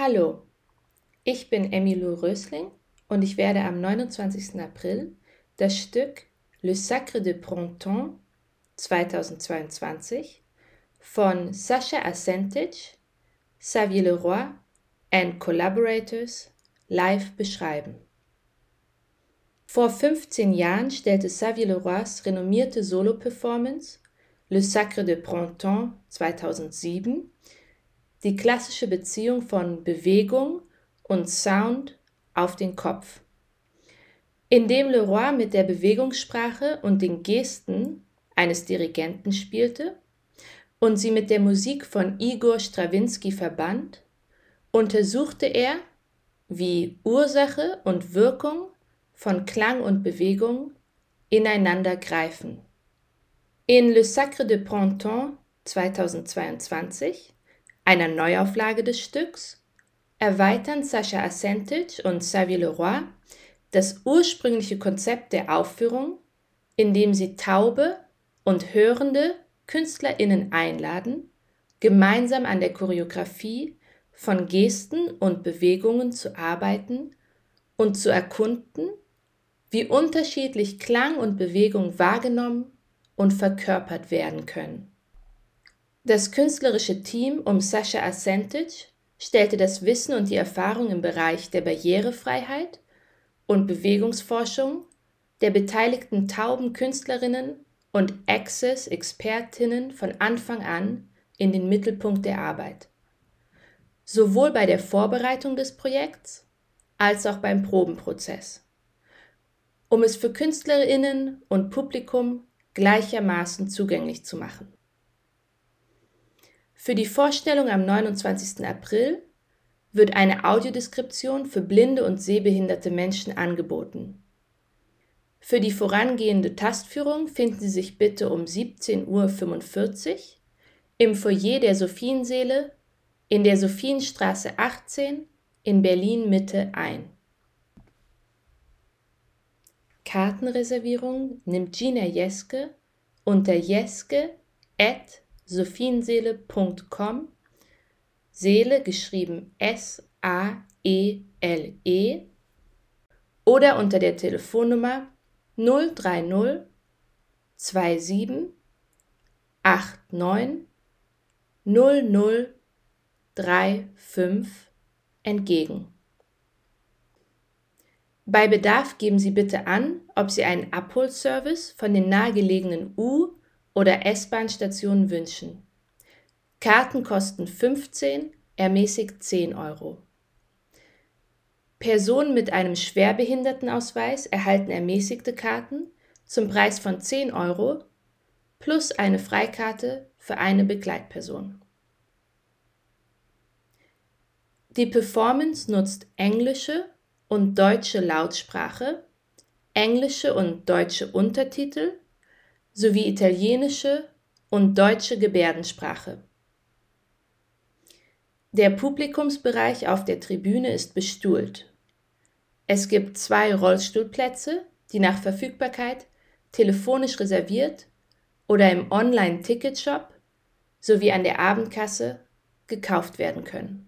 Hallo, ich bin Emilou Rösling und ich werde am 29. April das Stück Le Sacre de Printemps 2022 von Sascha Asentic, Xavier Leroy and Collaborators live beschreiben. Vor 15 Jahren stellte Xavier Leroys renommierte Solo-Performance Le Sacre de Printemps 2007 die klassische Beziehung von Bewegung und Sound auf den Kopf. Indem Leroy mit der Bewegungssprache und den Gesten eines Dirigenten spielte und sie mit der Musik von Igor Strawinski verband, untersuchte er, wie Ursache und Wirkung von Klang und Bewegung ineinander greifen. In Le Sacre de Printemps 2022 einer Neuauflage des Stücks, erweitern Sascha Asentic und Xavier Leroy das ursprüngliche Konzept der Aufführung, indem sie taube und hörende KünstlerInnen einladen, gemeinsam an der Choreografie von Gesten und Bewegungen zu arbeiten und zu erkunden, wie unterschiedlich Klang und Bewegung wahrgenommen und verkörpert werden können. Das künstlerische Team um Sascha Asentic stellte das Wissen und die Erfahrung im Bereich der Barrierefreiheit und Bewegungsforschung der beteiligten tauben Künstlerinnen und Access-Expertinnen von Anfang an in den Mittelpunkt der Arbeit. Sowohl bei der Vorbereitung des Projekts als auch beim Probenprozess, um es für Künstlerinnen und Publikum gleichermaßen zugänglich zu machen. Für die Vorstellung am 29. April wird eine Audiodeskription für blinde und sehbehinderte Menschen angeboten. Für die vorangehende Tastführung finden Sie sich bitte um 17.45 Uhr im Foyer der Sophienseele in der Sophienstraße 18 in Berlin Mitte ein. Kartenreservierung nimmt Gina Jeske unter jeske@ sophienseele.com, Seele geschrieben S-A-E-L-E -E, oder unter der Telefonnummer 030 27 89 00 35 entgegen. Bei Bedarf geben Sie bitte an, ob Sie einen Abholservice von den nahegelegenen U- oder S-Bahn-Stationen wünschen. Karten kosten 15, ermäßigt 10 Euro. Personen mit einem Schwerbehindertenausweis erhalten ermäßigte Karten zum Preis von 10 Euro plus eine Freikarte für eine Begleitperson. Die Performance nutzt englische und deutsche Lautsprache, englische und deutsche Untertitel sowie italienische und deutsche Gebärdensprache. Der Publikumsbereich auf der Tribüne ist bestuhlt. Es gibt zwei Rollstuhlplätze, die nach Verfügbarkeit telefonisch reserviert oder im Online-Ticketshop sowie an der Abendkasse gekauft werden können.